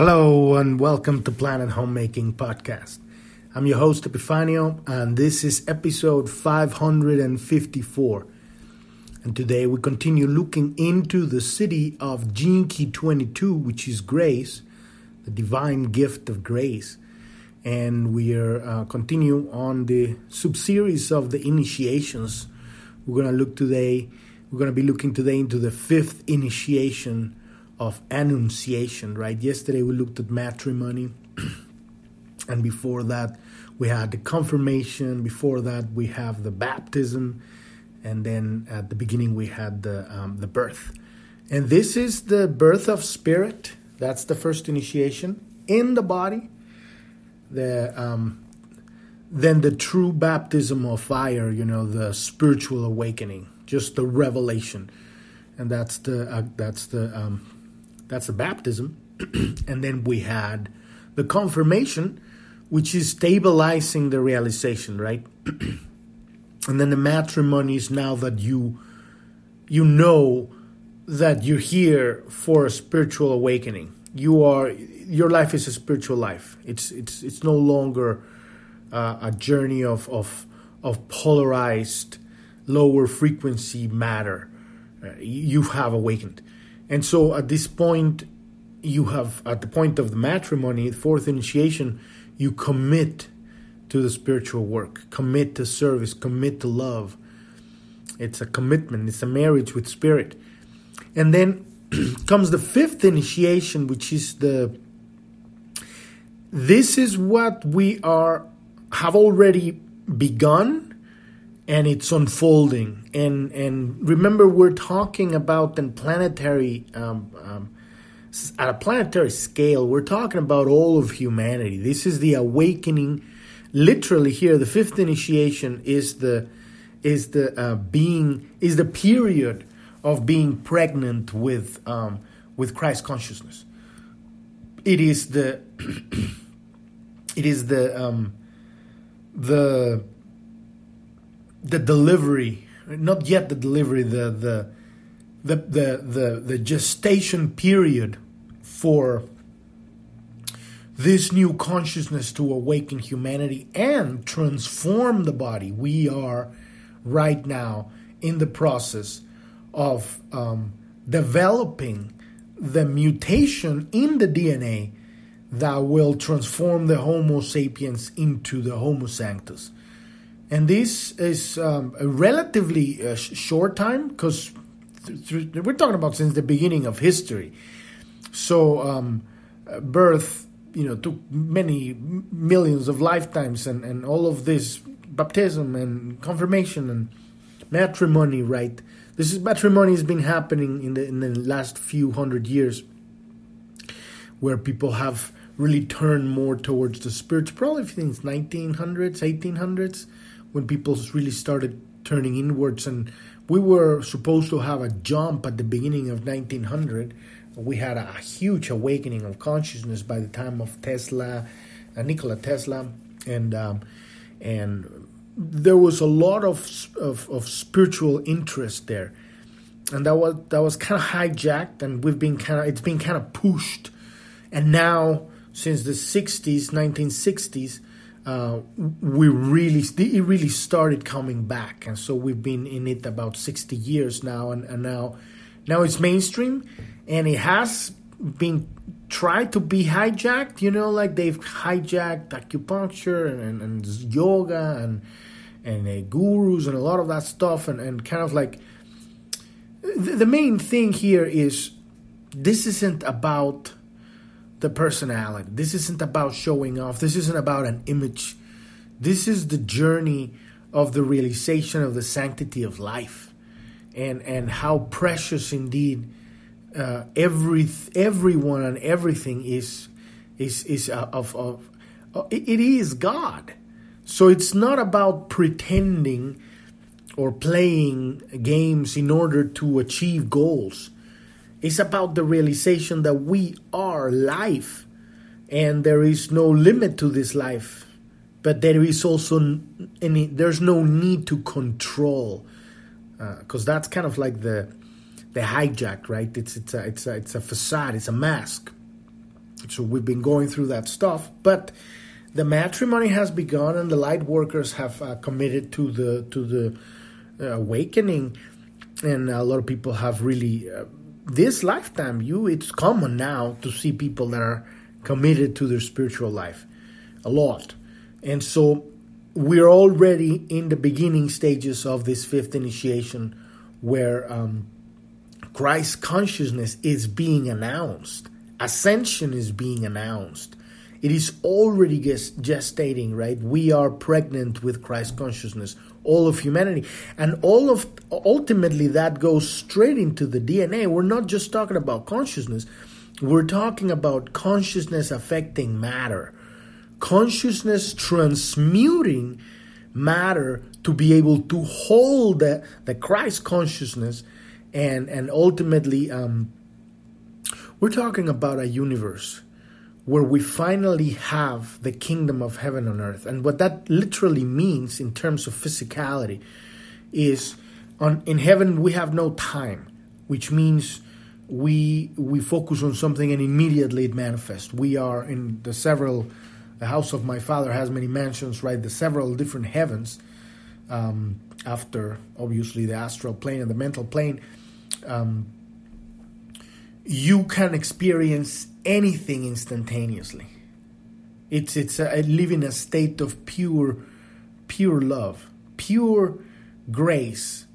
Hello and welcome to Planet Homecoming Podcast. I'm your host Epifanio and this is episode 554. And today we continue looking into the Siddhi of Key 22, which is grace, the divine gift of grace. And we are uh, continue on the sub-series of the initiations. We're going to look today, we're going to be looking today into the fifth initiation of annunciation, right? Yesterday we looked at matrimony, and before that we had the confirmation, before that we have the baptism, and then at the beginning we had the, um, the birth. And this is the birth of spirit, that's the first initiation in the body. The, um, then the true baptism of fire, you know, the spiritual awakening, just the revelation. And that's the uh, that's the um, that's the baptism. and then we had the confirmation, which is stabilizing the realization, right? and then the matrimony is now that you you know that you're here for a spiritual awakening. You are your life is a spiritual life. It's it's it's no longer uh, a journey of of of polarized lower frequency matter. Uh, you have awakened. And so at this point, you have, at the point of the matrimony, the fourth initiation, you commit to the spiritual work, commit to service, commit to love. It's a commitment, it's a marriage with spirit. And then comes the fifth initiation, which is the this is what we are have already begun and it's unfolding. And and remember, we're talking about the planetary um, um, at a planetary scale. We're talking about all of humanity. This is the awakening. Literally, here, the fifth initiation is the is the uh, being is the period of being pregnant with um, with Christ consciousness. It is the it is the um, the the delivery, not yet the delivery, the the the the the, the gestation period for this new consciousness to awaken humanity and transform the body. We are right now in the process of um, developing the mutation in the DNA that will transform the Homo sapiens into the Homo sanctus. And this is um, a relatively uh, short time because th- th- we're talking about since the beginning of history. So, um, birth, you know, took many millions of lifetimes, and, and all of this baptism and confirmation and matrimony, right? This is matrimony has been happening in the in the last few hundred years, where people have really turned more towards the spiritual. Probably since 1900s, 1800s when people really started turning inwards. And we were supposed to have a jump at the beginning of 1900 we had a huge awakening of consciousness by the time of tesla uh, nikola tesla. And um, and there was a lot of, of, of spiritual interest there. And that was that was kind of hijacked and we've been kind of it's been kind of pushed. And now since the 60s 1960s uh, we really it really started coming back, and so we've been in it about sixty years now, and, and now now it's mainstream, and it has been tried to be hijacked. You know, like they've hijacked acupuncture and, and, yoga and and uh, gurus and a lot of that stuff, and, and kind of like the main thing here is this isn't about the personality. This isn't about showing off. This isn't about an image. This is the journey of the realization of the sanctity of life and and how precious indeed uh, every everyone and everything is is is uh, of of uh, it is God. So it's not about pretending or playing games in order to achieve goals. It's about the realization that we are life and there is no limit to this life, but there is also any, there's no need to control because uh, that's kind of like the the hijack, right? It's it's a, it's a, it's a facade, it's a mask. so we've been going through that stuff, but the matrimony has begun, and the light workers have uh, committed to the to the uh, awakening, and a lot of people have really uh, this lifetime. You, it's common now to see people that are committed to their spiritual life, a lot, and so we're already in the beginning stages of this fifth initiation, where um, Christ consciousness is being announced, ascension is being announced it is already gestating, right? We are pregnant with Christ consciousness, all of humanity. And all of ultimately that goes straight into the DNA. We're not just talking about consciousness, we're talking about consciousness affecting matter, consciousness transmuting matter to be able to hold the, the Christ consciousness and and ultimately um, we're talking about a universe where we finally have the kingdom of heaven on earth. And what that literally means in terms of physicality is on in heaven we have no time, which means we we focus on something and immediately it manifests. We are in the several the house of my father has many mansions, right? The several different heavens um, after obviously the astral plane and the mental plane. Um, you can experience anything instantaneously. It's it's a, I live in a state of pure pure love, pure grace.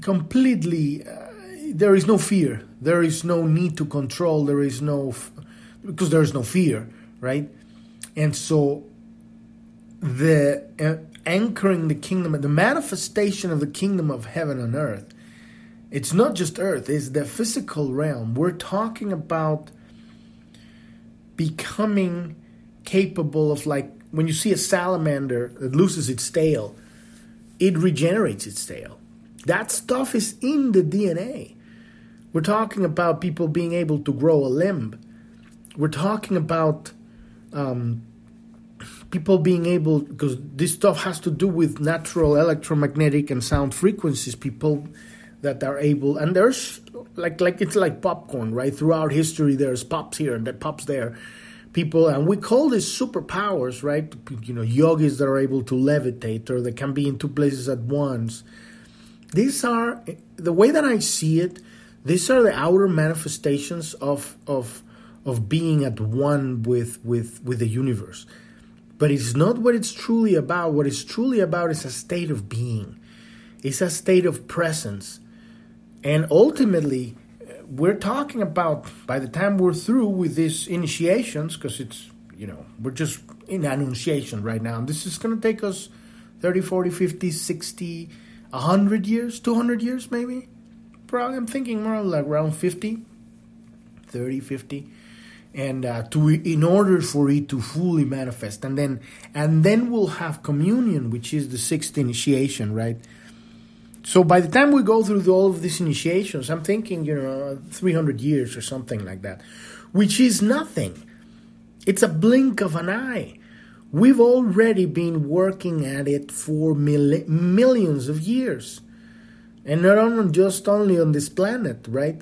Completely uh, there is no fear. There is no need to control. There is no f- because there is no fear, right? And so the uh, anchoring the kingdom, the manifestation of the kingdom of heaven on earth. It's not just earth, it's the physical realm. We're talking about becoming capable of like when you see a salamander that loses its tail, it regenerates its tail. That stuff is in the DNA. We're talking about people being able to grow a limb. We're talking about um, people being able, because this stuff has to do with natural electromagnetic and sound frequencies. People that are able, and there's like like it's like popcorn, right? Throughout history, there's pops here and that pops there. People, and we call these superpowers, right? You know, yogis that are able to levitate or that can be in two places at once. These are the way that I see it. These are the outer manifestations of of of being at one with with with the universe. But it's not what it's truly about. What it's truly about is a state of being. It's a state of presence and ultimately, we're talking about by the time we're through with these initiations, because it's, you know, we're just in annunciation right now. And this is going to take us 30, 40, 50, 60, 100 years, 200 years maybe. Probably, I'm thinking more like around 50, 30, 50 and uh, to in order for it to fully manifest and then and then we'll have communion which is the sixth initiation right so by the time we go through all of these initiations, I'm thinking, you know, 300 years or something like that, which is nothing. It's a blink of an eye. We've already been working at it for mil- millions of years. And not on just only on this planet, right?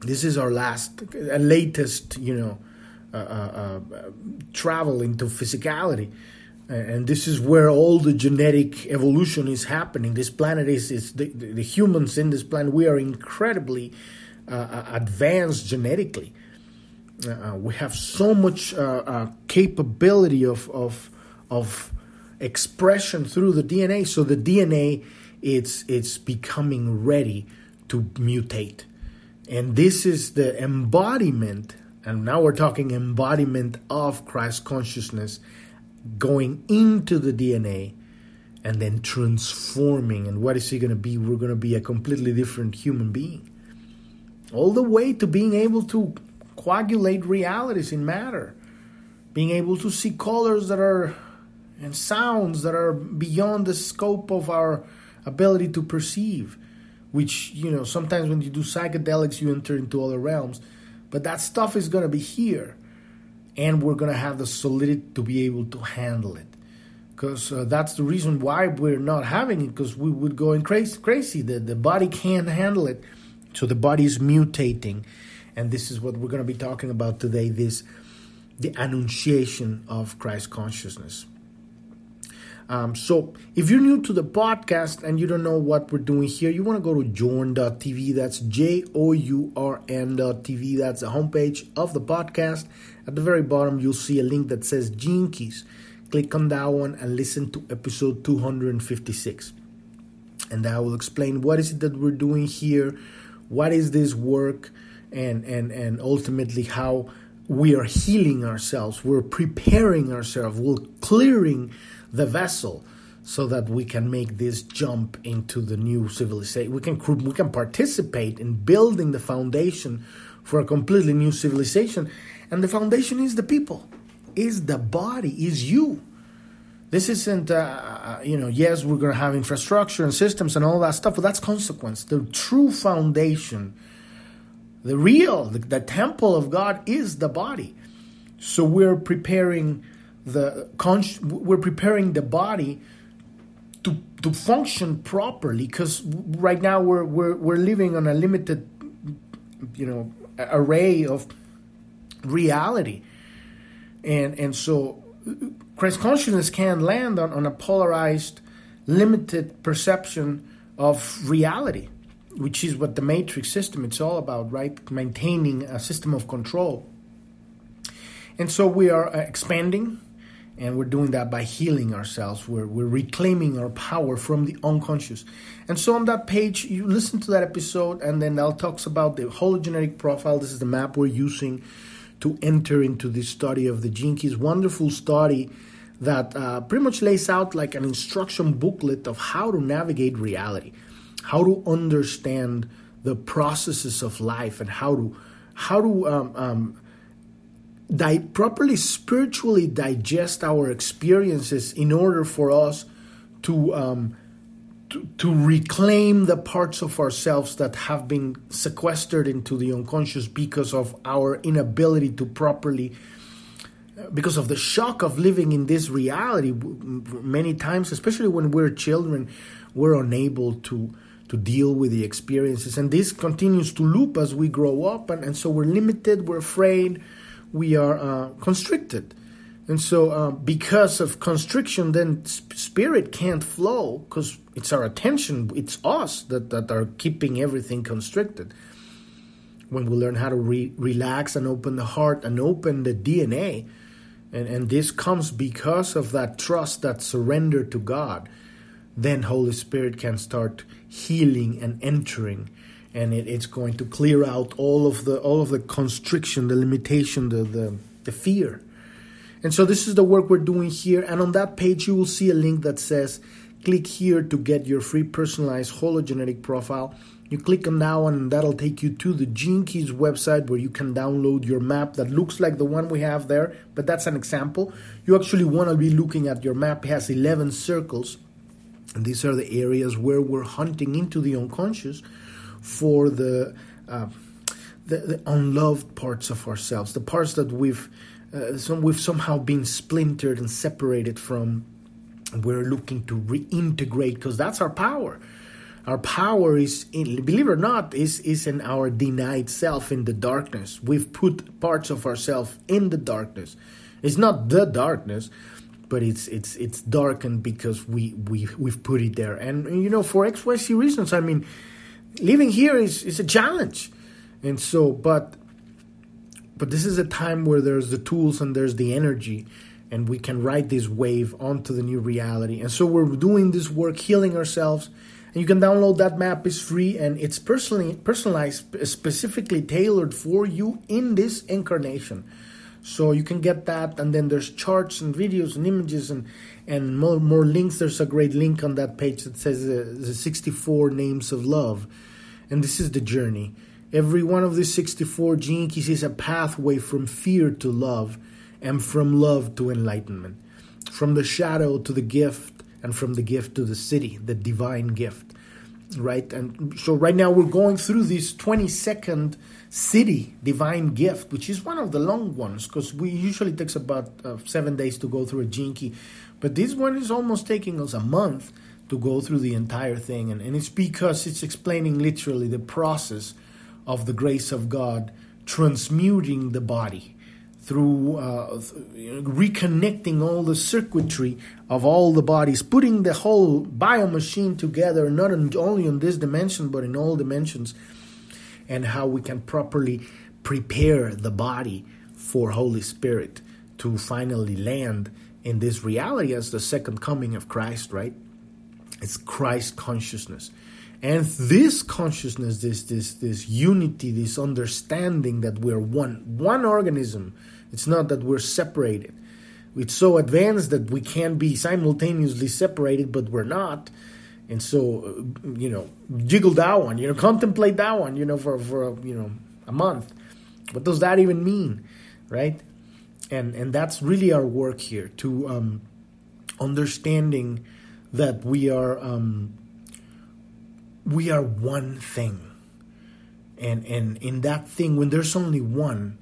This is our last, uh, latest, you know, uh, uh, uh, travel into physicality and this is where all the genetic evolution is happening. This planet is, is the, the humans in this planet, we are incredibly uh, uh advanced genetically. Uh, uh, we have so much uh, uh, capability of, of, of expression through the DNA. So the DNA, it's, it's becoming ready to mutate. And this is the embodiment, and now we're talking embodiment of Christ consciousness going into the DNA and then transforming. And what is he going to be? We're going to be a completely different human being. All the way to being able to coagulate realities in matter, being able to see colors that are and sounds that are beyond the scope of our ability to perceive. Which, you know, sometimes when you do psychedelics, you enter into other realms. But that stuff is going to be here and we're going to have the solidity to be able to handle it because uh, that's the reason why we're not having it because we would go in crazy crazy the, the body can't handle it so the body is mutating And this is what we're going to be talking about today this the annunciation of Christ consciousness. Um, so, if you're new to the podcast and you don't know what we're doing here, you want to go to journ.tv. That's J O U R N.tv. That's the homepage of the podcast. At the very bottom, you'll see a link that says Gene Keys. Click on that one and listen to episode 256. And I will explain what is it that we're doing here, what is this work, and and and ultimately how we are healing ourselves. We're preparing ourselves. We're clearing the vessel so that we can make this jump into the new civilization. We can we can participate in building the foundation for a completely new civilization, and the foundation is the people, is the body, is you. This isn't, uh, uh you know, yes, we're going to have infrastructure and systems and all that stuff, but that's consequence. The true foundation, the real, the, the temple of God is the body. So we're preparing the we're preparing the body to to function properly because right now we're we're we're living on a limited you know array of reality and and so Christ consciousness can land on, on a polarized limited perception of reality which is what the matrix system it's all about right maintaining a system of control and so we are uh, expanding and we're doing that by healing ourselves. We're, we're reclaiming our power from the unconscious. And so on that page, you listen to that episode, and then I'll talks about the hologenetic profile. This is the map we're using to enter into this study of the Keys. Wonderful study that uh, pretty much lays out like an instruction booklet of how to navigate reality, how to understand the processes of life, and how to how to um, um, di- properly spiritually digest our experiences in order for us to, um, to reclaim the parts of ourselves that have been sequestered into the unconscious because of our inability to properly because of the shock of living in this reality many times especially when we're children we're unable to to deal with the experiences and this continues to loop as we grow up and, and so we're limited we're afraid we are uh, constricted. And so, uh, because of constriction, then spirit can't flow because it's our attention, it's us that, that are keeping everything constricted. When we learn how to re- relax and open the heart and open the DNA, and, and this comes because of that trust, that surrender to God, then Holy Spirit can start healing and entering and it, it's going to clear out all of the all of the constriction, the limitation, the, the the fear. And so this is the work we're doing here. And on that page, you will see a link that says, click here to get your free personalized hologenetic profile. You click on that one, and that'll take you to the Gene Keys website where you can download your map that looks like the one we have there, but that's an example. You actually want to be looking at your map, it has 11 circles, and these are the areas where we're hunting into the unconscious for the, uh, the, the unloved parts of ourselves, the parts that we've uh, some, we've somehow been splintered and separated from. We're looking to reintegrate because that's our power. Our power is, in, believe it or not, is is in our denied self in the darkness. We've put parts of ourselves in the darkness. It's not the darkness, but it's it's it's darkened because we we we've put it there. And you know, for X Y Z reasons. I mean, living here is, is a challenge. And so, but but this is a time where there's the tools and there's the energy and we can ride this wave onto the new reality. And so we're doing this work, healing ourselves. And you can download that map. it's free and it's personally personalized, specifically tailored for you in this incarnation. So you can get that, and then there's charts and videos and images and and more more links. There's a great link on that page that says uh, the 64 names of love, and this is the journey. Every one of these 64 gene is a pathway from fear to love, and from love to enlightenment, from the shadow to the gift, and from the gift to the Siddhi, the divine gift. Right, and so right now we're going through this 20 second Siddhi, divine gift which is one of the long ones because we usually takes about uh, seven days to go through a gene but this one is almost taking us a month to go through the entire thing. And, and it's because it's explaining literally the process of the grace of god transmuting the body through uh, reconnecting all the circuitry of all the bodies, putting the whole biomachine together, not only on this dimension, but in all dimensions, and how we can properly prepare the body for Holy Spirit to finally land in this reality as the second coming of Christ, right? It's Christ consciousness. And this consciousness, this this this unity, this understanding that we're one, one organism, it's not that we're separated. It's so advanced that we can be simultaneously separated, but we're not. And so, you know, jiggle that one, you know, contemplate that one, you know, for, for you know, a month. What does that even mean, right? And and that's really our work here to um, understanding that we are um, we are one thing, and and in that thing, when there's only one,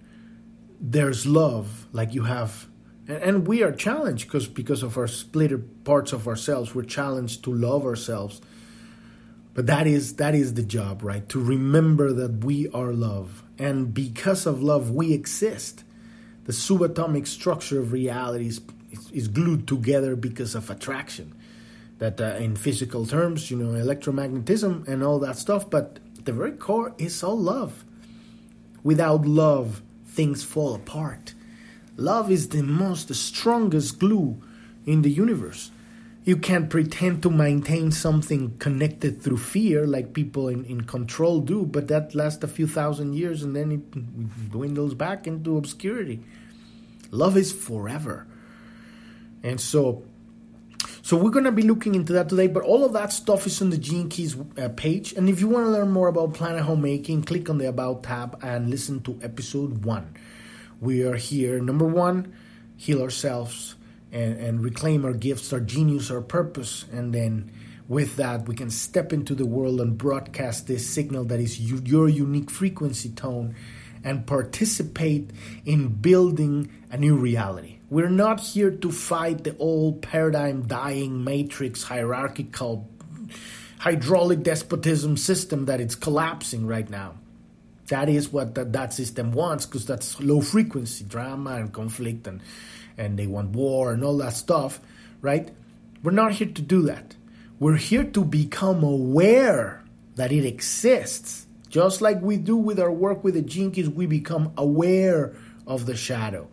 there's love like you have and we are challenged because because of our split parts of ourselves we're challenged to love ourselves. But that is that is the job right? To remember that we are love. And because of love we exist. The subatomic structure of reality is, is glued together because of attraction that uh, in physical terms you know electromagnetism and all that stuff but the very core is all love without love things fall apart. Love is the most, the strongest glue in the universe. You can't pretend to maintain something connected through fear like people in, in control do, but that lasts a few thousand years and then it dwindles back into obscurity. Love is forever. And so so we're going to be looking into that today, but all of that stuff is on the Gene Keys uh, page. And if you want to learn more about Planet Homecoming, click on the About tab and listen to episode one. We are here, number one, heal ourselves and, and reclaim our gifts, our genius, our purpose. And then with that, we can step into the world and broadcast this signal that is your unique frequency tone and participate in building a new reality. We're not here to fight the old paradigm dying matrix hierarchical hydraulic despotism system that it's collapsing right now. That is what that, that system wants because that's low frequency drama and conflict and and they want war and all that stuff, right? We're not here to do that. We're here to become aware that it exists. Just like we do with our work with the Keys, we become aware of the shadow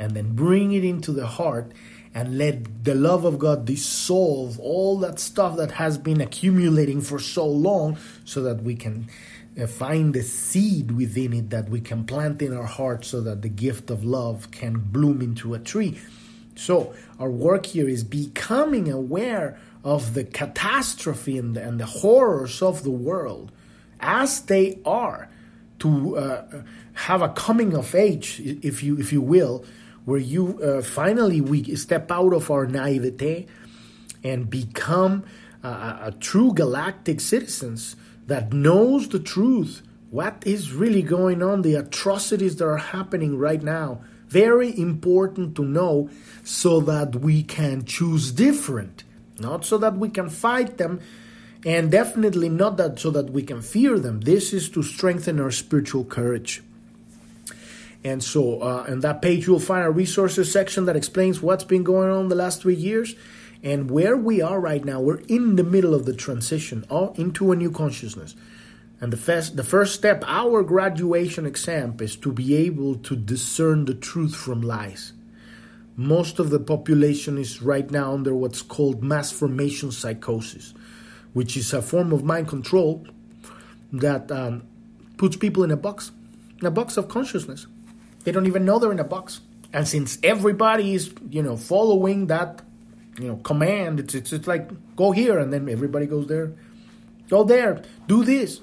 and then bring it into the heart and let the love of God dissolve all that stuff that has been accumulating for so long so that we can uh, find the seed within it that we can plant in our heart so that the gift of love can bloom into a tree. So, our work here is becoming aware of the catastrophe and the, and the horrors of the world as they are to uh, have a coming of age, if you if you will, where you uh, finally we step out of our naivete and become uh, a true galactic citizens that knows the truth. What is really going on? The atrocities that are happening right now. Very important to know so that we can choose different. Not so that we can fight them and definitely not that so that we can fear them. This is to strengthen our spiritual courage and so, uh, in that page, you'll find a resources section that explains what's been going on the last three years and where we are right now. We're in the middle of the transition all into a new consciousness. And the first, the first step, our graduation exam, is to be able to discern the truth from lies. Most of the population is right now under what's called mass formation psychosis, which is a form of mind control that um, puts people in a box, in a box of consciousness. They don't even know they're in a box. And since everybody is, you know, following that, you know, command, it's, it's, it's like, go here, and then everybody goes there. Go there, do this.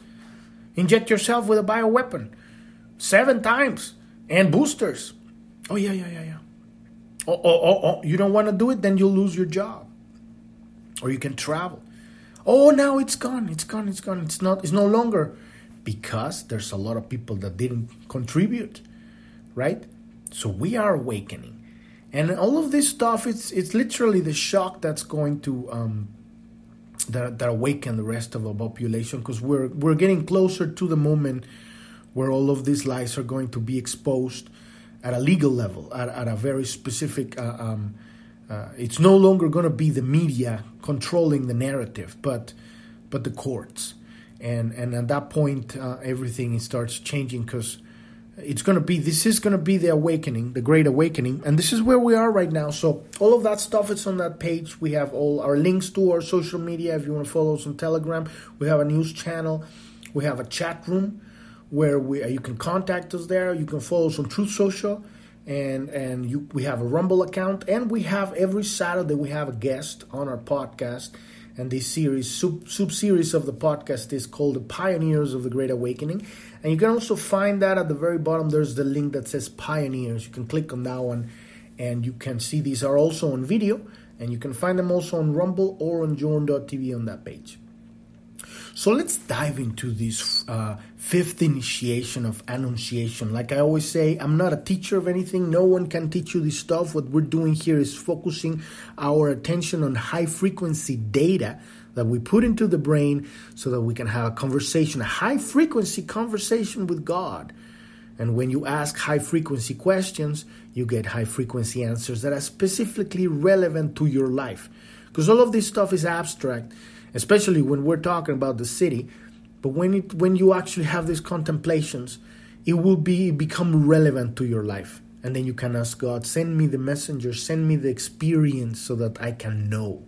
Inject yourself with a bioweapon seven times and boosters. Oh, yeah, yeah, yeah, yeah. Oh, oh, oh, oh. you don't want to do it, then you'll lose your job. Or you can travel. Oh, now it's gone. It's gone. It's gone. It's not. It's no longer because there's a lot of people that didn't contribute right? So we are awakening. And all of this stuff, it's it's literally the shock that's going to um, that, that awaken the rest of the population because we're we're getting closer to the moment where all of these lies are going to be exposed at a legal level, at, at a very specific. Uh, um, uh, it's no longer going to be the media controlling the narrative, but but the courts, and and at that point, uh, everything starts changing because it's going to be this is going to be the awakening the great awakening and this is where we are right now. So all of that stuff is on that page. We have all our links to our social media if you want to follow us on telegram. We have a news channel. We have a chat room where we you can contact us there. You can follow us on truth social and and you we have a rumble account and we have every saturday we have a guest on our podcast and this series sub, series of the podcast is called the pioneers of the great awakening. And you can also find that at the very bottom there's the link that says pioneers. You can click on that one and you can see these are also on video and you can find them also on rumble or on journ.tv on that page. So let's dive into this uh, fifth initiation of annunciation. Like I always say, I'm not a teacher of anything. No one can teach you this stuff. What we're doing here is focusing our attention on high frequency data that we put into the brain so that we can have a conversation, a high frequency conversation with God. And when you ask high frequency questions, you get high frequency answers that are specifically relevant to your life. Because all of this stuff is abstract especially when we're talking about the Siddhi. But when it when you actually have these contemplations, it will be become relevant to your life. And then you can ask God, send me the messenger, send me the experience so that I can know.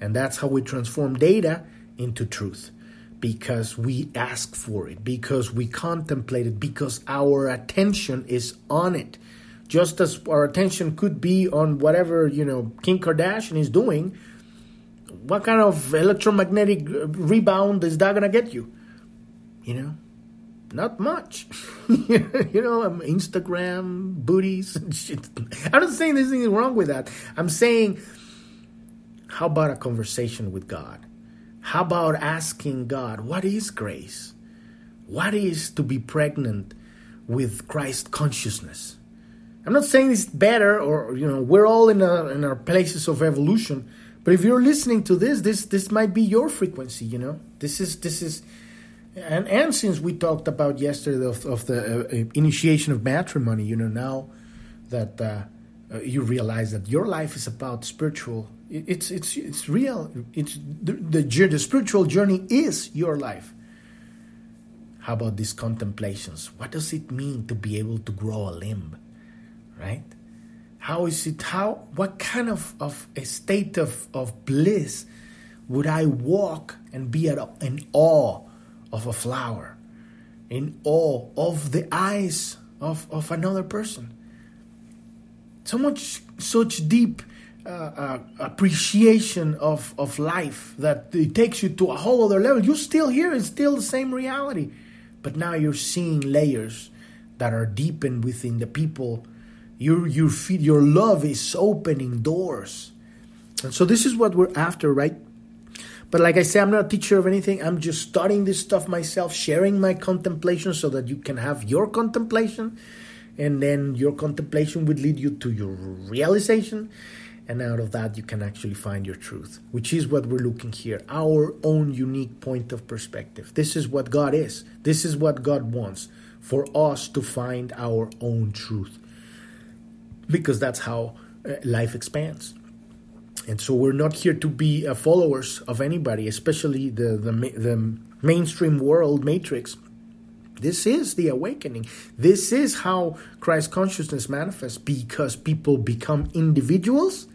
And that's how we transform data into truth. Because we ask for it, because we contemplate it, because our attention is on it. Just as our attention could be on whatever, you know, Kim Kardashian is doing, what kind of electromagnetic rebound is that gonna get you? You know, not much. you know, um, Instagram booties and shit. I'm not saying there's anything wrong with that. I'm saying, how about a conversation with God? How about asking God, what is grace? What is to be pregnant with Christ consciousness? I'm not saying it's better or, you know, we're all in, a, in our places of evolution but if you're listening to this, this this might be your frequency. You know, this is this is, and and since we talked about yesterday of, of the uh, initiation of matrimony, you know, now that uh, uh, you realize that your life is about spiritual, it's it's it's real. It's the, the the spiritual journey is your life. How about these contemplations? What does it mean to be able to grow a limb, right? How is it, how, what kind of, of a state of, of bliss would I walk and be at, in awe of a flower, in awe of the eyes of, of another person? So much, such deep uh, uh, appreciation of, of life that it takes you to a whole other level. You're still here, it's still the same reality. But now you're seeing layers that are deepened within the people your your feet, your love is opening doors. And so this is what we're after, right? But like I say, I'm not a teacher of anything. I'm just studying this stuff myself, sharing my contemplation so that you can have your contemplation. And then your contemplation would lead you to your realization. And out of that, you can actually find your truth, which is what we're looking here our own unique point of perspective. This is what God is. This is what God wants for us to find our own truth because that's how uh, life expands. And so we're not here to be uh, followers of anybody, especially the, the, the mainstream world matrix. This is the awakening. This is how Christ consciousness manifests because people become individuals,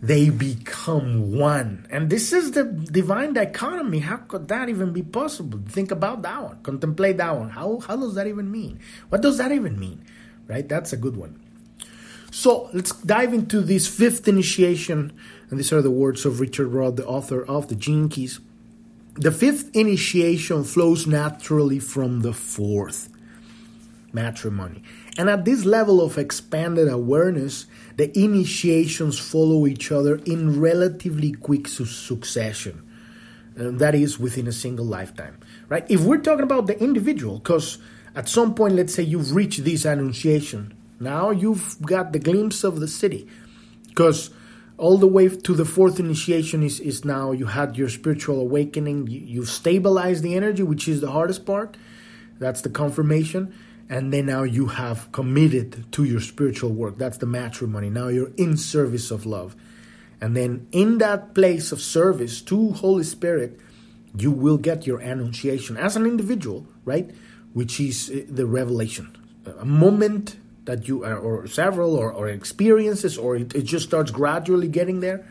they become one. And this is the divine dichotomy. How could that even be possible? Think about that one, contemplate that one. How, how does that even mean? What does that even mean? Right? That's a good one. So let's dive into this fifth initiation, and these are the words of Richard Rudd, the author of the Gene Keys. The fifth initiation flows naturally from the fourth matrimony. And at this level of expanded awareness, the initiations follow each other in relatively quick su- succession. And that is within a single lifetime, right? If we're talking about the individual, because at some point, let's say you've reached this annunciation, now you've got the glimpse of the Siddhi. Because all the way to the fourth initiation is, is now you had your spiritual awakening. You, you've stabilized the energy, which is the hardest part. That's the confirmation. And then now you have committed to your spiritual work. That's the matrimony. Now you're in service of love. And then in that place of service to Holy Spirit, you will get your annunciation as an individual, right? Which is uh, the revelation. A moment that you, are or several, or, or experiences, or it, it just starts gradually getting there.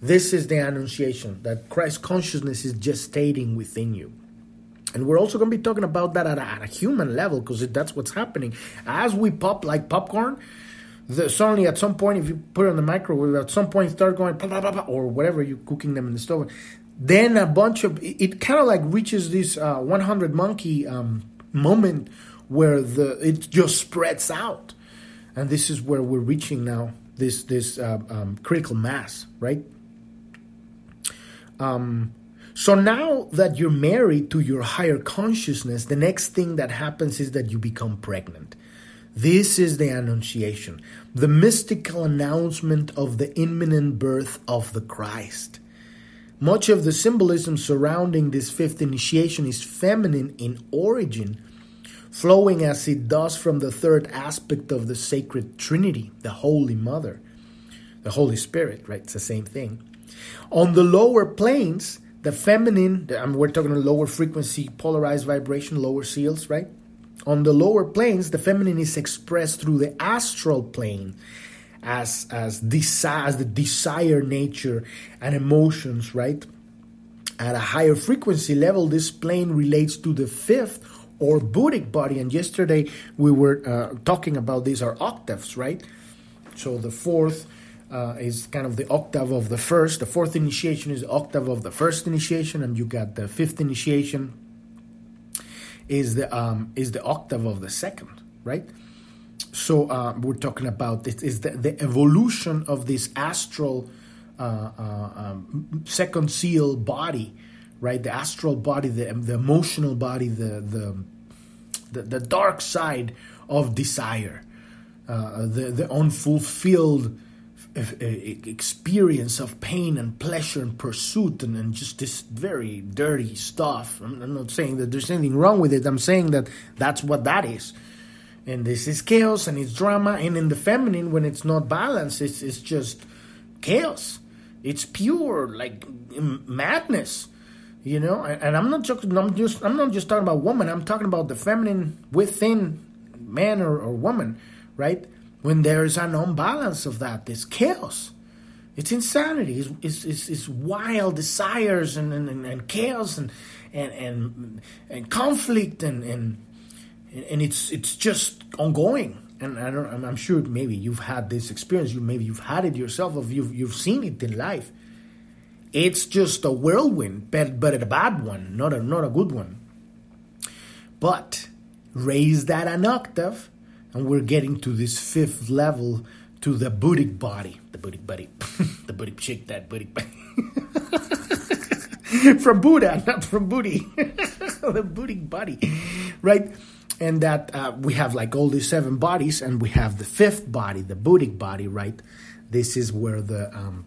This is the annunciation that Christ consciousness is gestating within you. And we're also going to be talking about that at a, at a human level because that's what's happening. As we pop like popcorn, the, suddenly at some point, if you put it in the microwave, at some point start going blah, blah, blah, or whatever you're cooking them in the stove. Then a bunch of it, it kind of like reaches this uh, 100 monkey um, moment where the it just spreads out, and this is where we're reaching now. This this uh, um, critical mass, right? Um, so now that you're married to your higher consciousness, the next thing that happens is that you become pregnant. This is the Annunciation, the mystical announcement of the imminent birth of the Christ. Much of the symbolism surrounding this fifth initiation is feminine in origin, flowing as it does from the third aspect of the sacred Trinity, the Holy Mother, the Holy Spirit, right? It's the same thing. On the lower planes, the feminine, I mean, um, we're talking lower frequency, polarized vibration, lower seals, right? On the lower planes, the feminine is expressed through the astral plane as as as the desire nature and emotions, right? At a higher frequency level, this plane relates to the fifth or Buddhic body. And yesterday we were uh, talking about these are octaves, right? So the fourth uh, is kind of the octave of the first. The fourth initiation is the octave of the first initiation, and you got the fifth initiation is the um, is the octave of the second, right? So uh, we're talking about this is the, the evolution of this astral uh, uh, um, second seal body, right? The astral body, the the emotional body, the the the, the dark side of desire, uh, the the unfulfilled experience of pain and pleasure and pursuit and, and just this very dirty stuff. I'm, I'm, not saying that there's anything wrong with it. I'm saying that that's what that is. And this is chaos and it's drama. And in the feminine, when it's not balanced, it's, it's just chaos. It's pure like madness, you know. And, I'm not just I'm just I'm not just talking about woman. I'm talking about the feminine within man or, or woman, right? when there's an unbalance of that, there's chaos. It's insanity. It's, it's, it's, it's wild desires and, and, and, chaos and, and, and, and conflict and, and, and it's, it's just ongoing. And I don't, I'm sure maybe you've had this experience. You maybe you've had it yourself, Of you've you've seen it in life. It's just a whirlwind, but but a bad one, not a not a good one. But raise that an octave, and we're getting to this fifth level to the Buddhic body. The Buddhic body. the Buddhic chick, that Buddhic body. from Buddha, not from Booty. the Buddhic body, right? And that uh, we have like all these seven bodies, and we have the fifth body, the Buddhic body, right? This is where the um,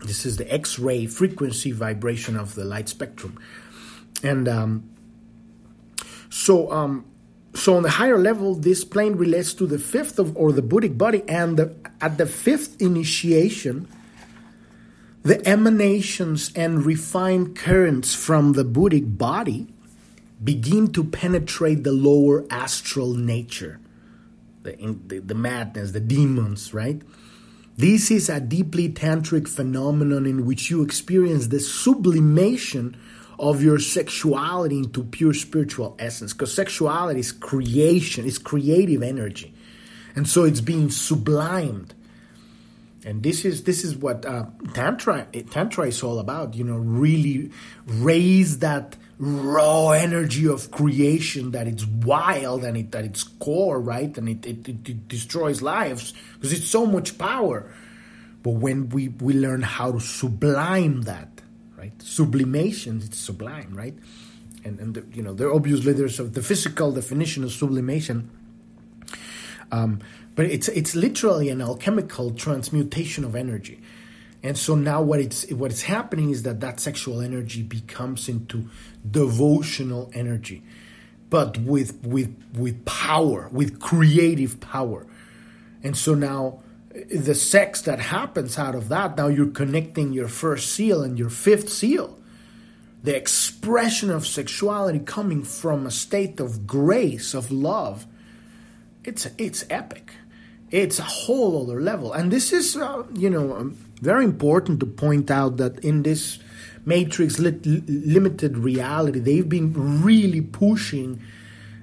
this is the X-ray frequency vibration of the light spectrum, and um, so um, so on the higher level, this plane relates to the fifth of, or the Buddhic body, and the, at the fifth initiation, the emanations and refined currents from the Buddhic body begin to penetrate the lower astral nature, the, the, the madness, the demons, right? This is a deeply tantric phenomenon in which you experience the sublimation of your sexuality into pure spiritual essence because sexuality is creation it's creative energy. And so it's being sublimed. And this is this is what uh, tantra tantra is all about you know really raise that raw energy of creation that it's wild and it, at its core right and it, it, it destroys lives because it's so much power but when we we learn how to sublime that right? Sublimation, it's sublime, right? And, and the, you know, there obviously there's the physical definition of sublimation, um, but it's it's literally an alchemical transmutation of energy. And so now what it's what is happening is that that sexual energy becomes into devotional energy, but with with with power, with creative power. And so now the sex that happens out of that, now you're connecting your first seal and your fifth seal. The expression of sexuality coming from a state of grace, of love. It's it's epic. It's a whole other level. And this is, uh, you know, um, very important to point out that in this matrix li- limited reality, they've been really pushing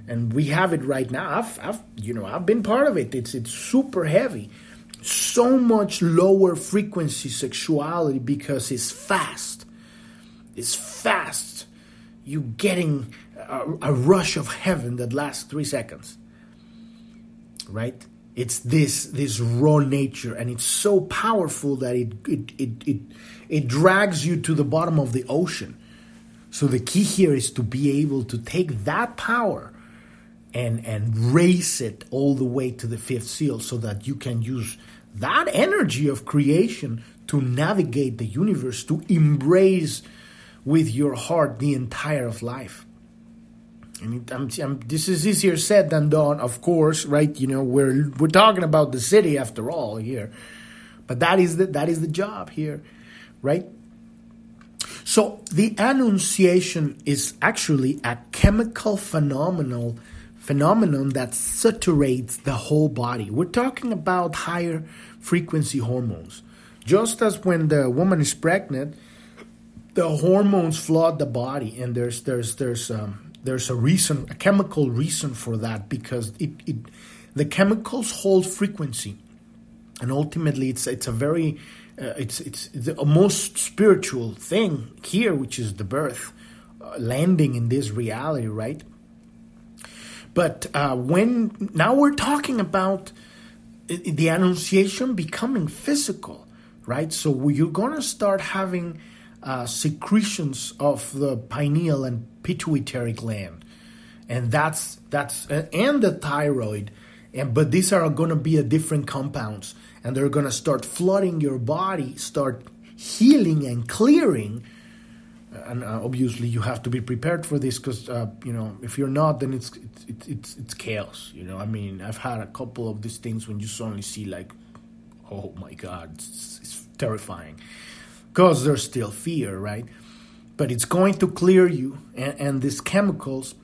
and we have it right now. I've, I've, you know, I've been part of it. It's it's super heavy, so much lower frequency sexuality because it's fast. It's fast. You getting a, a rush of heaven that lasts three seconds. Right? It's this this raw nature, and it's so powerful that it it it it, it drags you to the bottom of the ocean. So the key here is to be able to take that power and and raise it all the way to the fifth seal so that you can use that energy of creation to navigate the universe to embrace with your heart the entire of life and I'm, I'm, this is easier said than done of course right you know we're we're talking about the Siddhi after all here but that is the that is the job here right so the annunciation is actually a chemical phenomenal phenomenon that saturates the whole body. We're talking about higher frequency hormones. Just as when the woman is pregnant, the hormones flood the body, and there's there's there's um, there's a reason, a chemical reason for that because it, it the chemicals hold frequency, and ultimately it's it's a very uh, it's it's the most spiritual thing here, which is the birth, uh, landing in this reality, right? But uh, when now we're talking about the Annunciation becoming physical, right? So you're to start having uh, secretions of the pineal and pituitary gland, and that's that's and the thyroid, and but these are going to be a different compounds, and they're going to start flooding your body, start healing and clearing. And uh, obviously you have to be prepared for this because uh, you know if you're not then it's, it's it's it's chaos you know? I mean i've had a couple of these things when you suddenly see like oh my god it's, it's terrifying because there's still fear right? But it's going to clear you and, and these chemicals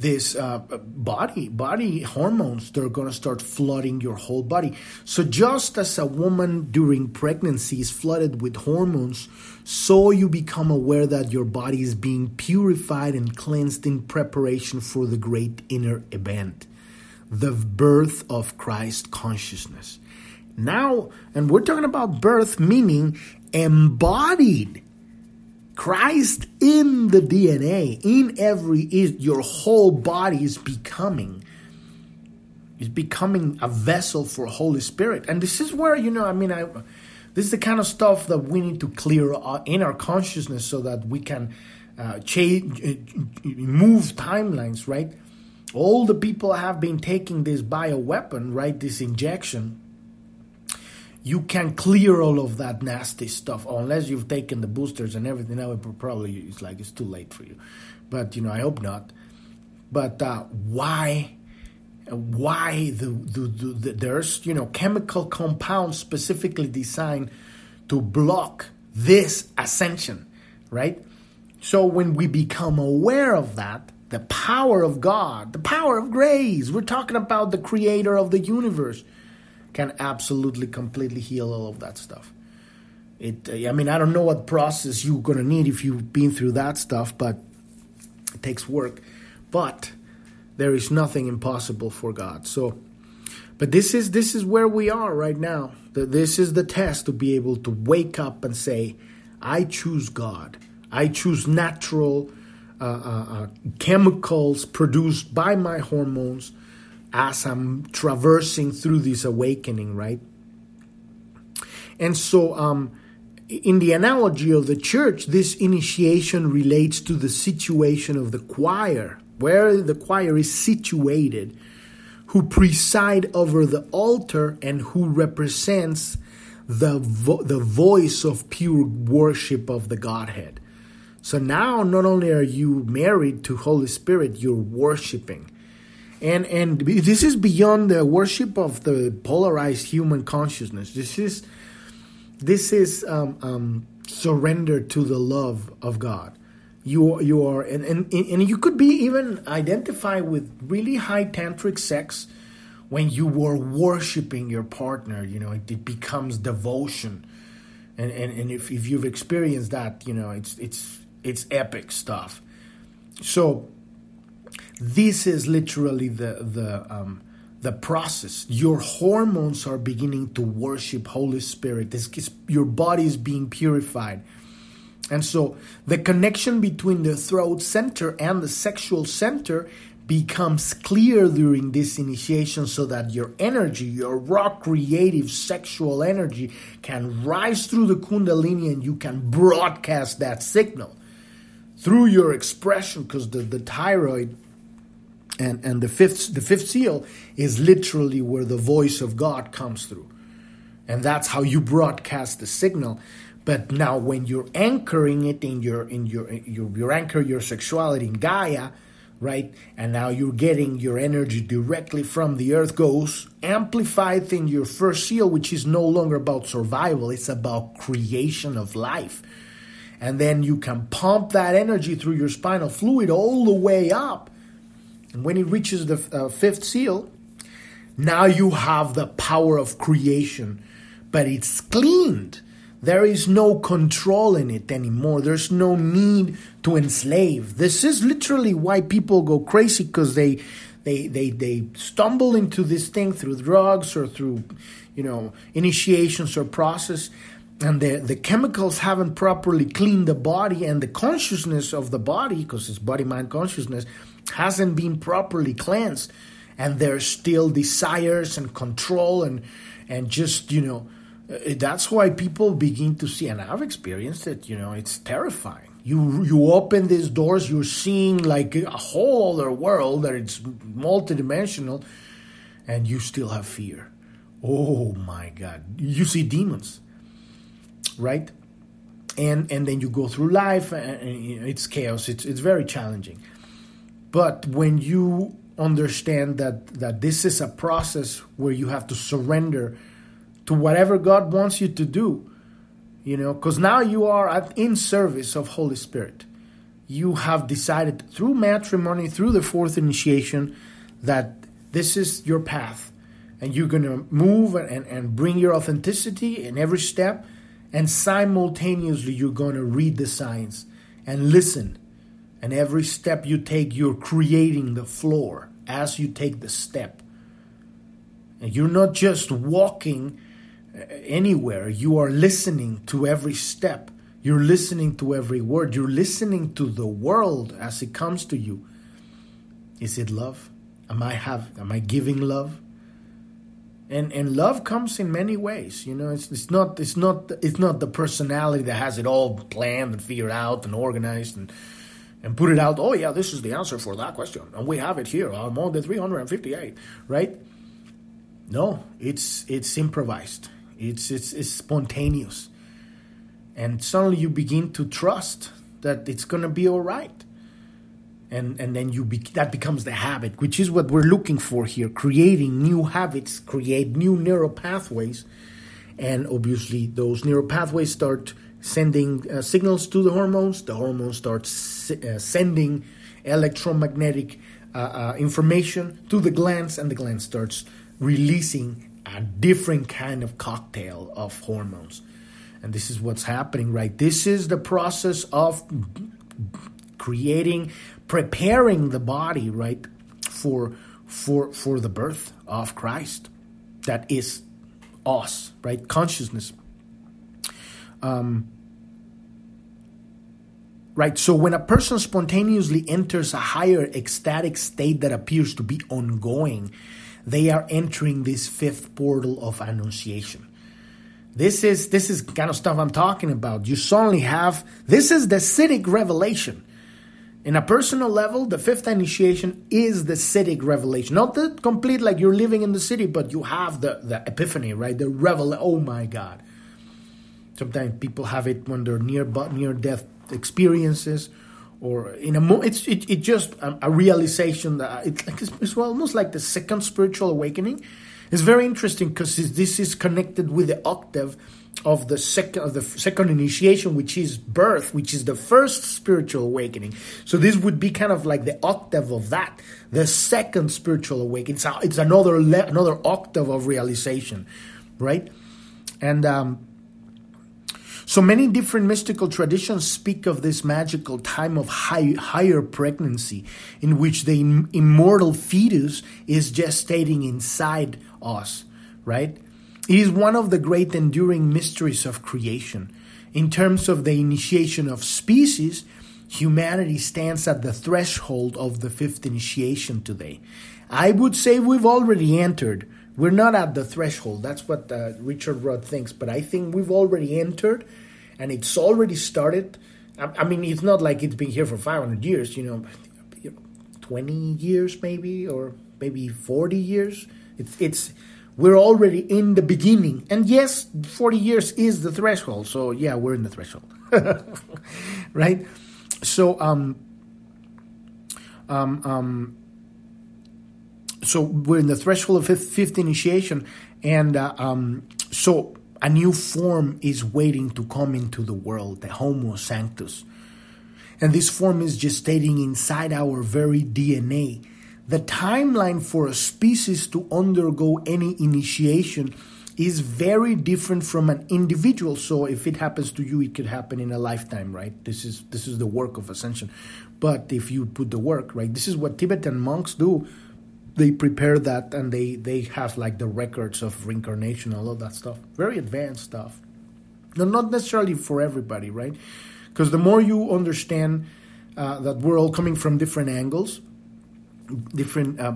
this uh, body body hormones they're going to start flooding your whole body. So just as a woman during pregnancy is flooded with hormones so you become aware that your body is being purified and cleansed in preparation for the great inner event the birth of Christ consciousness. Now and we're talking about birth meaning embodied Christ in the DNA, in every is your whole body is becoming is becoming a vessel for Holy Spirit. And this is where, you know, I mean, I this is the kind of stuff that we need to clear in our consciousness so that we can uh, change, uh, move timelines, right? All the people have been taking this bioweapon, right? This injection you can clear all of that nasty stuff unless you've taken the boosters and everything. That would probably it's like it's too late for you, but you know I hope not. But uh, why? Why the, the, the there's you know chemical compounds specifically designed to block this ascension, right? So when we become aware of that, the power of God, the power of grace, we're talking about the creator of the universe can absolutely completely heal all of that stuff. It, uh, I mean, I don't know what process you're gonna need if you've been through that stuff, but it takes work. But there is nothing impossible for God. So, but this is this is where we are right now. This is the test to be able to wake up and say, "I choose God. I choose natural." Uh, uh, uh chemicals produced by my hormones as I'm traversing through this awakening, right? And so, um, in the analogy of the church, this initiation relates to the situation of the choir, where the choir is situated, who preside over the altar and who represents the, vo- the voice of pure worship of the Godhead. So now not only are you married to Holy Spirit, you're worshiping. And and this is beyond the worship of the polarized human consciousness. This is this is um, um, surrender to the love of God. You you are and, and and you could be even identify with really high tantric sex when you were worshiping your partner. You know, it, it becomes devotion. And, and, and if, if you've experienced that, you know, it's it's it's epic stuff. So this is literally the the um, the process. Your hormones are beginning to worship Holy Spirit. This, your body is being purified. And so the connection between the throat center and the sexual center becomes clear during this initiation so that your energy, your raw creative sexual energy, can rise through the Kundalini and you can broadcast that signal through your expression because the, the thyroid and, and the fifth the fifth seal is literally where the voice of God comes through. And that's how you broadcast the signal. But now when you're anchoring it in your in your you, you anchor your sexuality in Gaia, right? And now you're getting your energy directly from the earth goes amplified in your first seal, which is no longer about survival, it's about creation of life and then you can pump that energy through your spinal fluid all the way up. And when it reaches the uh, fifth seal, now you have the power of creation, but it's cleaned. There is no control in it anymore. There's no need to enslave. This is literally why people go crazy because they they they they stumble into this thing through drugs or through you know initiations or process and the, the chemicals haven't properly cleaned the body and the consciousness of the body because it's body mind consciousness hasn't been properly cleansed and there's still desires and control and and just you know uh, that's why people begin to see and i've experienced it you know it's terrifying you you open these doors you're seeing like a whole other world that it's multidimensional and you still have fear oh my god you see demons right? And and then you go through life, and it's chaos. It's it's very challenging. But when you understand that that this is a process where you have to surrender to whatever God wants you to do, you know, because now you are at, in service of Holy Spirit. You have decided through matrimony, through the fourth initiation, that this is your path, and you're going to move and, and bring your authenticity in every step and simultaneously, you're going to read the signs and listen. And every step you take, you're creating the floor as you take the step. And you're not just walking uh, anywhere, you are listening to every step. You're listening to every word. You're listening to the world as it comes to you. Is it love? Am I have am I giving love? and and love comes in many ways you know it's, it's not it's not it's not the personality that has it all planned and figured out and organized and and put it out oh yeah this is the answer for that question. And we have it here on the 358 right? No it's it's improvised. It's it's, it's spontaneous. And suddenly you begin to trust that it's going to be all right. And and then you be, that becomes the habit which is what we're looking for here creating new habits create new neural pathways. And obviously those neural pathways start sending uh, signals to the hormones. The hormones start uh, sending electromagnetic uh, uh, information to the glands and the gland starts releasing a different kind of cocktail of hormones. And this is what's happening right? This is the process of creating preparing the body right for for for the birth of Christ. That is us right? Consciousness um, right so when a person spontaneously enters a higher ecstatic state that appears to be ongoing they are entering this fifth portal of annunciation this is this is kind of stuff i'm talking about you suddenly have this is the siddhic revelation in a personal level, the fifth initiation is the siddhic revelation. Not the complete like you're living in the Siddhi, but you have the, the epiphany, right? The revel. Oh my God. Sometimes people have it when they're near near death experiences or in a mo- it's it, it just a, a realization that it, it's, it's almost like the second spiritual awakening. It's very interesting because this is connected with the octave of the second of the second initiation which is birth which is the first spiritual awakening. So this would be kind of like the octave of that the second spiritual awakening. It's, it's another le- another octave of realization right? And um so many different mystical traditions speak of this magical time of high, higher pregnancy in which the Im- immortal fetus is gestating inside us, right? It is one of the great enduring mysteries of creation. In terms of the initiation of species, humanity stands at the threshold of the fifth initiation today. I would say we've already entered. We're not at the threshold. That's what uh, Richard Rudd thinks. But I think we've already entered and it's already started. I, I mean, it's not like it's been here for 500 years, you know, 20 years maybe, or maybe 40 years. It's, it's, we're already in the beginning. And yes, 40 years is the threshold. So yeah, we're in the threshold. right? So, um, um, um, so we're in the threshold of fifth, initiation. And, uh, um, so a new form is waiting to come into the world, the Homo Sanctus. And this form is gestating inside our very DNA. The timeline for a species to undergo any initiation is very different from an individual. So if it happens to you, it could happen in a lifetime, right? This is this is the work of ascension. But if you put the work, right, this is what Tibetan monks do they prepare that and they they have like the records of reincarnation all of that stuff. Very advanced stuff. No, not necessarily for everybody right? Because the more you understand uh, that we're all coming from different angles different uh,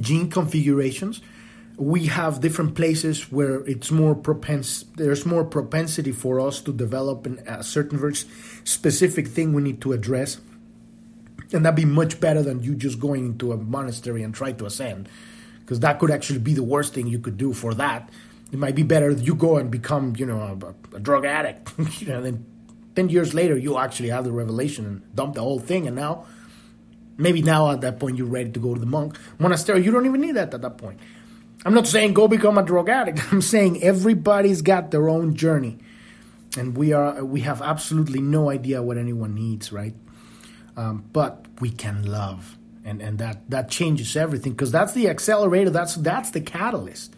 gene configurations we have different places where it's more propense there's more propensity for us to develop an, a certain very specific thing we need to address and that'd be much better than you just going into a monastery and try to ascend. Because that could actually be the worst thing you could do for that. It might be better you go and become, you know, a, a drug addict. you know, then 10 years later, you actually have the revelation and dump the whole thing. And now, maybe now at that point, you're ready to go to the monk monastery. You don't even need that at that point. I'm not saying go become a drug addict. I'm saying everybody's got their own journey. And we are we have absolutely no idea what anyone needs, right? Um, but we can love, and and that that changes everything because that's the accelerator. That's that's the catalyst.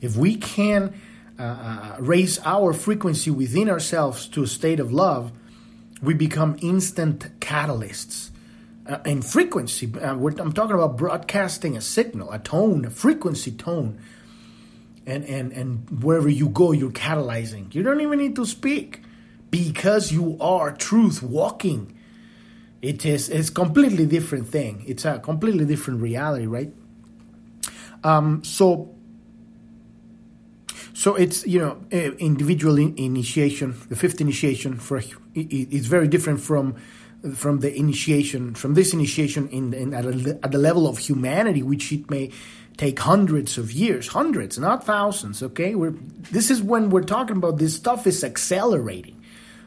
If we can uh, uh, raise our frequency within ourselves to a state of love, we become instant catalysts. Uh, in frequency, uh, I'm talking about broadcasting a signal, a tone, a frequency tone. And, and, and wherever you go, you're catalyzing. You don't even need to speak because you are truth walking it is it's completely different thing. It's a completely different reality right? Um, so so it's you know individual initiation the fifth initiation for it's very different from from the initiation from this initiation in, in at, a, at the level of humanity which it may take hundreds of years hundreds not thousands okay? We're this is when we're talking about this stuff is accelerating.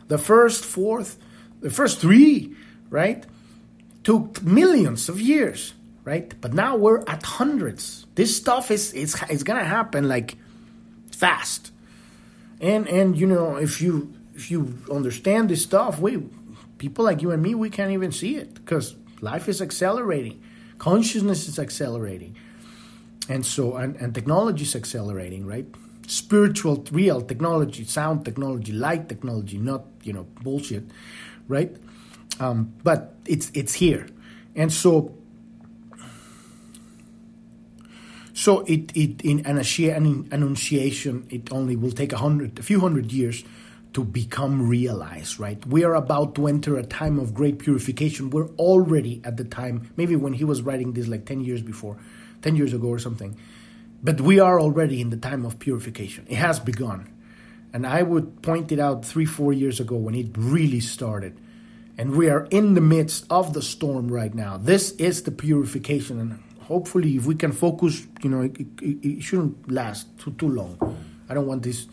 The first fourth the first three right? Took millions of years, right? But now we're at hundreds. This stuff is it's it's gonna happen like fast. And and you know if you if you understand this stuff, we people like you and me we can't even see it because life is accelerating, consciousness is accelerating, and so and, and technology is accelerating, right? Spiritual, real technology, sound technology, light technology, not you know bullshit, right? Um, but it's it's here, and so so it it in an annunciation it only will take a hundred a few hundred years to become realized right? We are about to enter a time of great purification. We're already at the time maybe when he was writing this like 10 years before 10 years ago or something. But we are already in the time of purification. It has begun. And i would point it out 3 4 years ago when it really started and we are in the midst of the storm right now. This is the purification, and hopefully, if we can focus, you know, it, it, it shouldn't last too too long. I don't want this.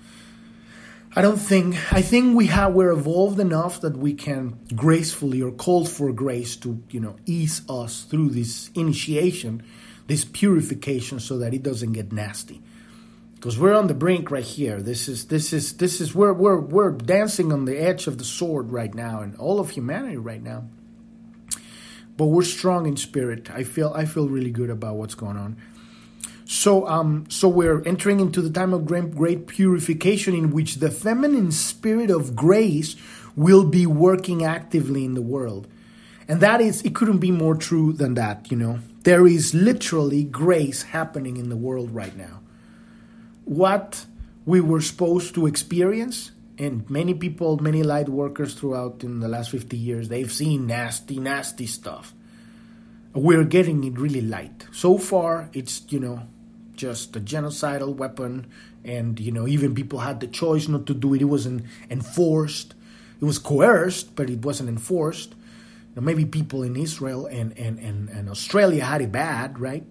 I don't think I think we have we're evolved enough that we can gracefully or called for grace to you know ease us through this initiation, this purification, so that it doesn't get nasty. Because we're on the brink right here. This is this is this is we're we're we're dancing on the edge of the sword right now, and all of humanity right now. But we're strong in spirit. I feel I feel really good about what's going on. So, um, so we're entering into the time of great, great purification, in which the feminine spirit of grace will be working actively in the world, and that is, it couldn't be more true than that. You know, there is literally grace happening in the world right now. What we were supposed to experience, and many people, many light workers throughout in the last fifty years, they've seen nasty, nasty stuff. We're getting it really light. So far, it's you know just a genocidal weapon, and you know even people had the choice not to do it. It wasn't enforced. It was coerced, but it wasn't enforced. Know, maybe people in Israel and, and, and, and Australia had it bad, right?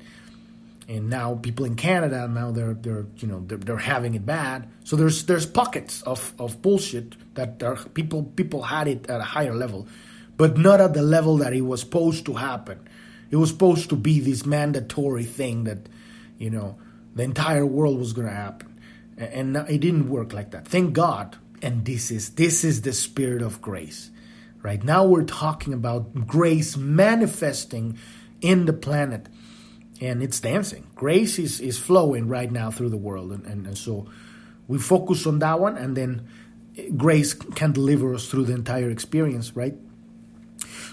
And now people in Canada now they're they're you know they're, they're having it bad. So there's there's pockets of, of bullshit that are, people people had it at a higher level, but not at the level that it was supposed to happen. It was supposed to be this mandatory thing that you know, the entire world was going to happen. And it didn't work like that. Thank God. And this is this is the spirit of grace. Right now we're talking about grace manifesting in the planet. And it's dancing. Grace is, is flowing right now through the world. And, and, and so we focus on that one and then grace can deliver us through the entire experience, right?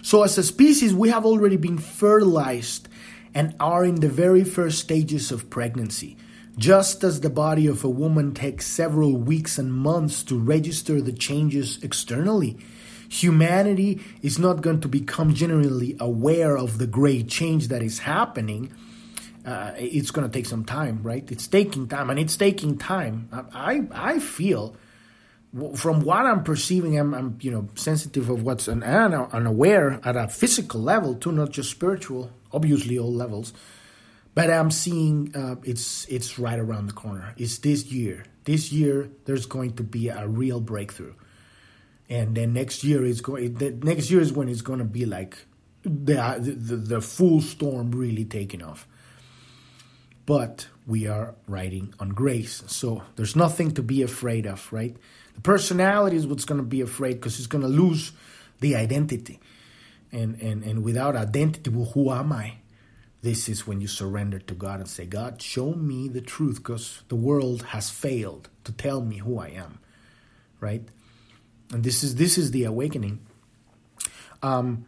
So, as a species, we have already been fertilized and are in the very first stages of pregnancy. Just as the body of a woman takes several weeks and months to register the changes externally, humanity is not going to become generally aware of the great change that is happening. Uh, it's going to take some time, right? It's taking time, and it's taking time. I I feel from what I'm perceiving, I'm, I'm you know sensitive of what's and, and aware at a physical level too, not just spiritual obviously all levels. But I'm seeing uh, it's it's right around the corner. It's this year. This year there's going to be a real breakthrough, and then next year is going. Next year is when it's going to be like the, the the full storm really taking off. But we are riding on grace, so there's nothing to be afraid of, right? The personality is what's going to be afraid because it's going to lose the identity and, and, and without identity, well, who am I? This is when you surrender to God and say, God, show me the truth because the world has failed to tell me who I am. Right? And this is this is the awakening. Um,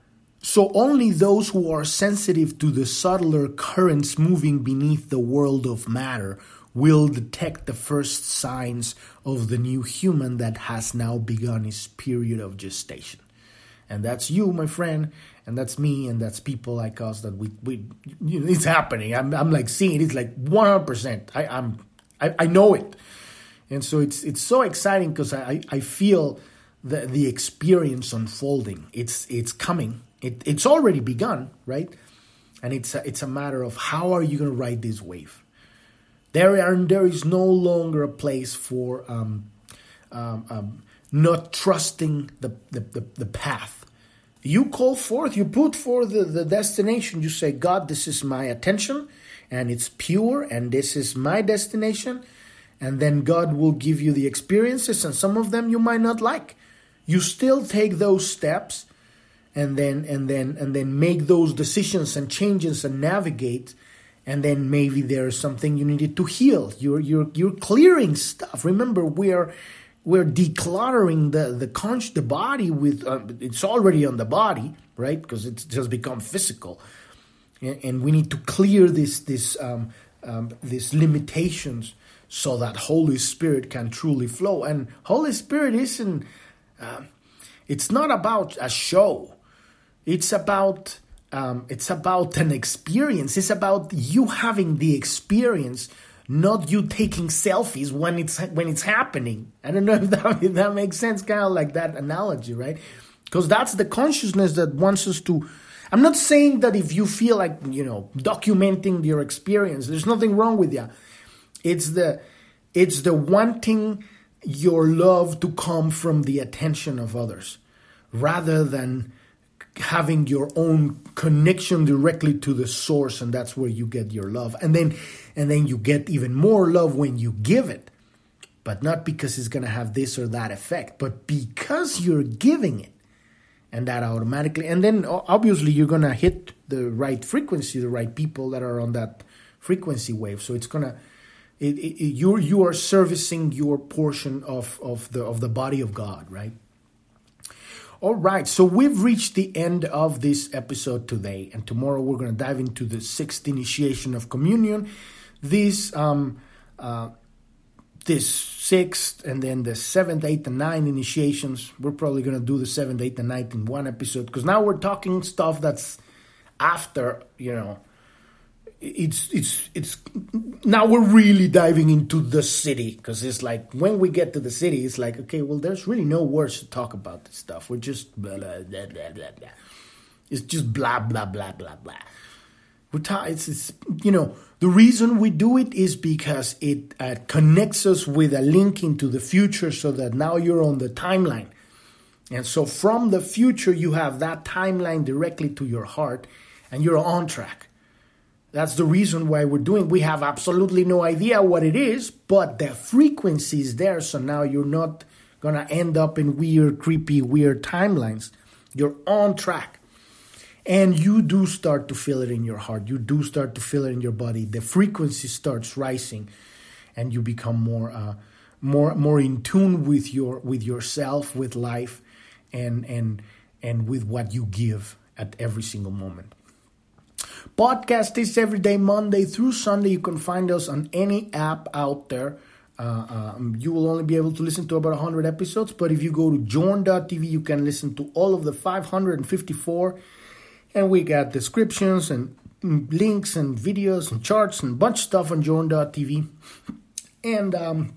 so only those who are sensitive to the subtler currents moving beneath the world of matter will detect the first signs of the new human that has now begun its period of gestation and that's you, my friend, and that's me, and that's people like us that we we you know, it's happening. I'm I'm like seeing it. It's like 100. percent I I'm I, I know it, and so it's it's so exciting because I I feel the the experience unfolding. It's it's coming. It it's already begun, right? And it's a, it's a matter of how are you going to ride this wave. There are there is no longer a place for um, um, um, not trusting the, the, the, the, path. You call forth, you put forth the, the destination. You say, God, this is my attention and it's pure and this is my destination. And then God will give you the experiences, and some of them you might not like. You still take those steps and then and then and then make those decisions and changes and navigate and then maybe there's something you needed to heal. You're you're you're clearing stuff. Remember we are we're decluttering the the conch the body with uh, it's already on the body right? Because it's just become physical. And, and, we need to clear this this um, um, these limitations so that holy spirit can truly flow. And holy spirit isn't uh, it's not about a show it's about um, it's about an experience it's about you having the experience not you taking selfies when it's when it's happening. I don't know if that if that makes sense, kind of like that analogy, right? Because that's the consciousness that wants us to. I'm not saying that if you feel like you know documenting your experience, there's nothing wrong with that. It's the it's the wanting your love to come from the attention of others rather than having your own connection directly to the source and that's where you get your love. And then and then you get even more love when you give it. But not because it's going to have this or that effect but because you're giving it. And that automatically and then obviously you're going to hit the right frequency the right people that are on that frequency wave. So it's going to it, you you are servicing your portion of of the of the body of God right all right, so we've reached the end of this episode today, and tomorrow we're going to dive into the sixth initiation of communion. This um, uh, this sixth, and then the seventh, eighth, and ninth initiations. We're probably going to do the seventh, eighth, and ninth in one episode because now we're talking stuff that's after you know it's it's it's now we're really diving into the Siddhi because it's like when we get to the Siddhi it's like okay well there's really no words to talk about this stuff. We're just blah blah blah blah blah, it's just blah blah blah blah blah. We're ta- it's, it's you know the reason we do it is because it uh, connects us with a link into the future so that now you're on the timeline. And so from the future you have that timeline directly to your heart and you're on track that's the reason why we're doing. We have absolutely no idea what it is, but the frequency is there. So now you're not gonna end up in weird, creepy, weird timelines. You're on track. And you do start to feel it in your heart. You do start to feel it in your body. The frequency starts rising, and you become more, uh, more, more in tune with your, with yourself, with life, and and and with what you give at every single moment. Podcast is every day, Monday through Sunday. You can find us on any app out there. Uh, um, you will only be able to listen to about 100 episodes, but if you go to journ.tv, you can listen to all of the 554. And we got descriptions and links and videos and charts and bunch of stuff on journ.tv. And um,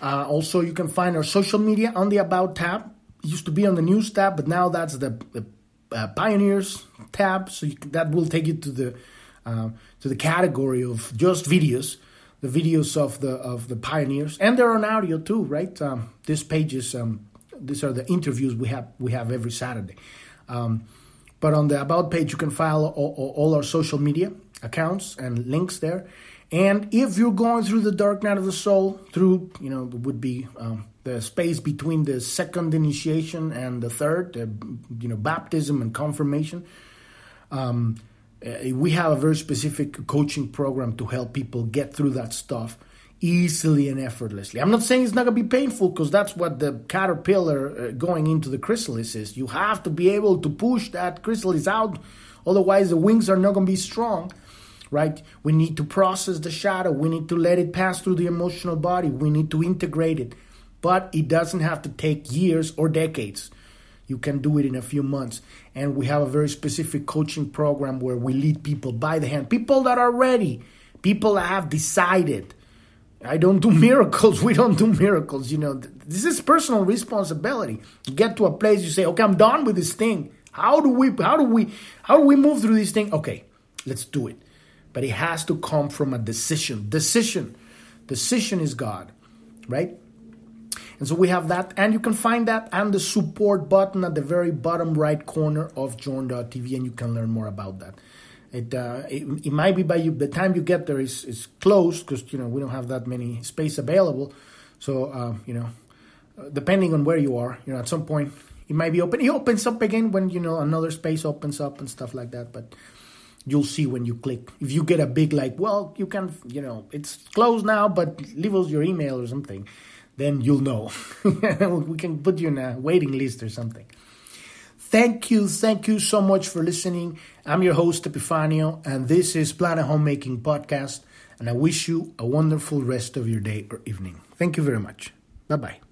uh, also, you can find our social media on the About tab. It used to be on the News tab, but now that's the, the uh, Pioneers tab, so that will take you to the uh, to the category of just videos, the videos of the of the pioneers, and they're on audio too, right? Um, this page is um, these are the interviews we have we have every Saturday. Um, but on the about page, you can file all, all, our social media accounts and links there. And if you're going through the dark night of the soul, through you know would be um, the space between the second initiation and the third, uh, you know, baptism and confirmation. Um, uh, we have a very specific coaching program to help people get through that stuff easily and effortlessly. I'm not saying it's not going to be painful because that's what the caterpillar uh, going into the chrysalis is. You have to be able to push that chrysalis out, otherwise, the wings are not going to be strong. Right? We need to process the shadow. We need to let it pass through the emotional body. We need to integrate it but it doesn't have to take years or decades. You can do it in a few months. And we have a very specific coaching program where we lead people by the hand. People that are ready, people that have decided. I don't do miracles. We don't do miracles. You know, this is personal responsibility. You get to a place, you say, okay, I'm done with this thing. How do we, how do we, how do we move through this thing? Okay, let's do it. But it has to come from a decision. Decision. Decision is God, right? And so we have that, and you can find that and the support button at the very bottom right corner of journ.tv, and you can learn more about that. It, uh, it, it might be by you, the time you get there is, is closed because you know we don't have that many space available. So uh, you know, depending on where you are, you know, at some point it might be open. It opens up again when you know another space opens up and stuff like that. But you'll see when you click. If you get a big like, well, you can, you know, it's closed now, but leave us your email or something then you'll know. we can put you in a waiting list or something. Thank you, thank you so much for listening. I'm your host, Epifanio, and this is Planet Homecoming Podcast. And I wish you a wonderful rest of your day or evening. Thank you very much. Bye bye.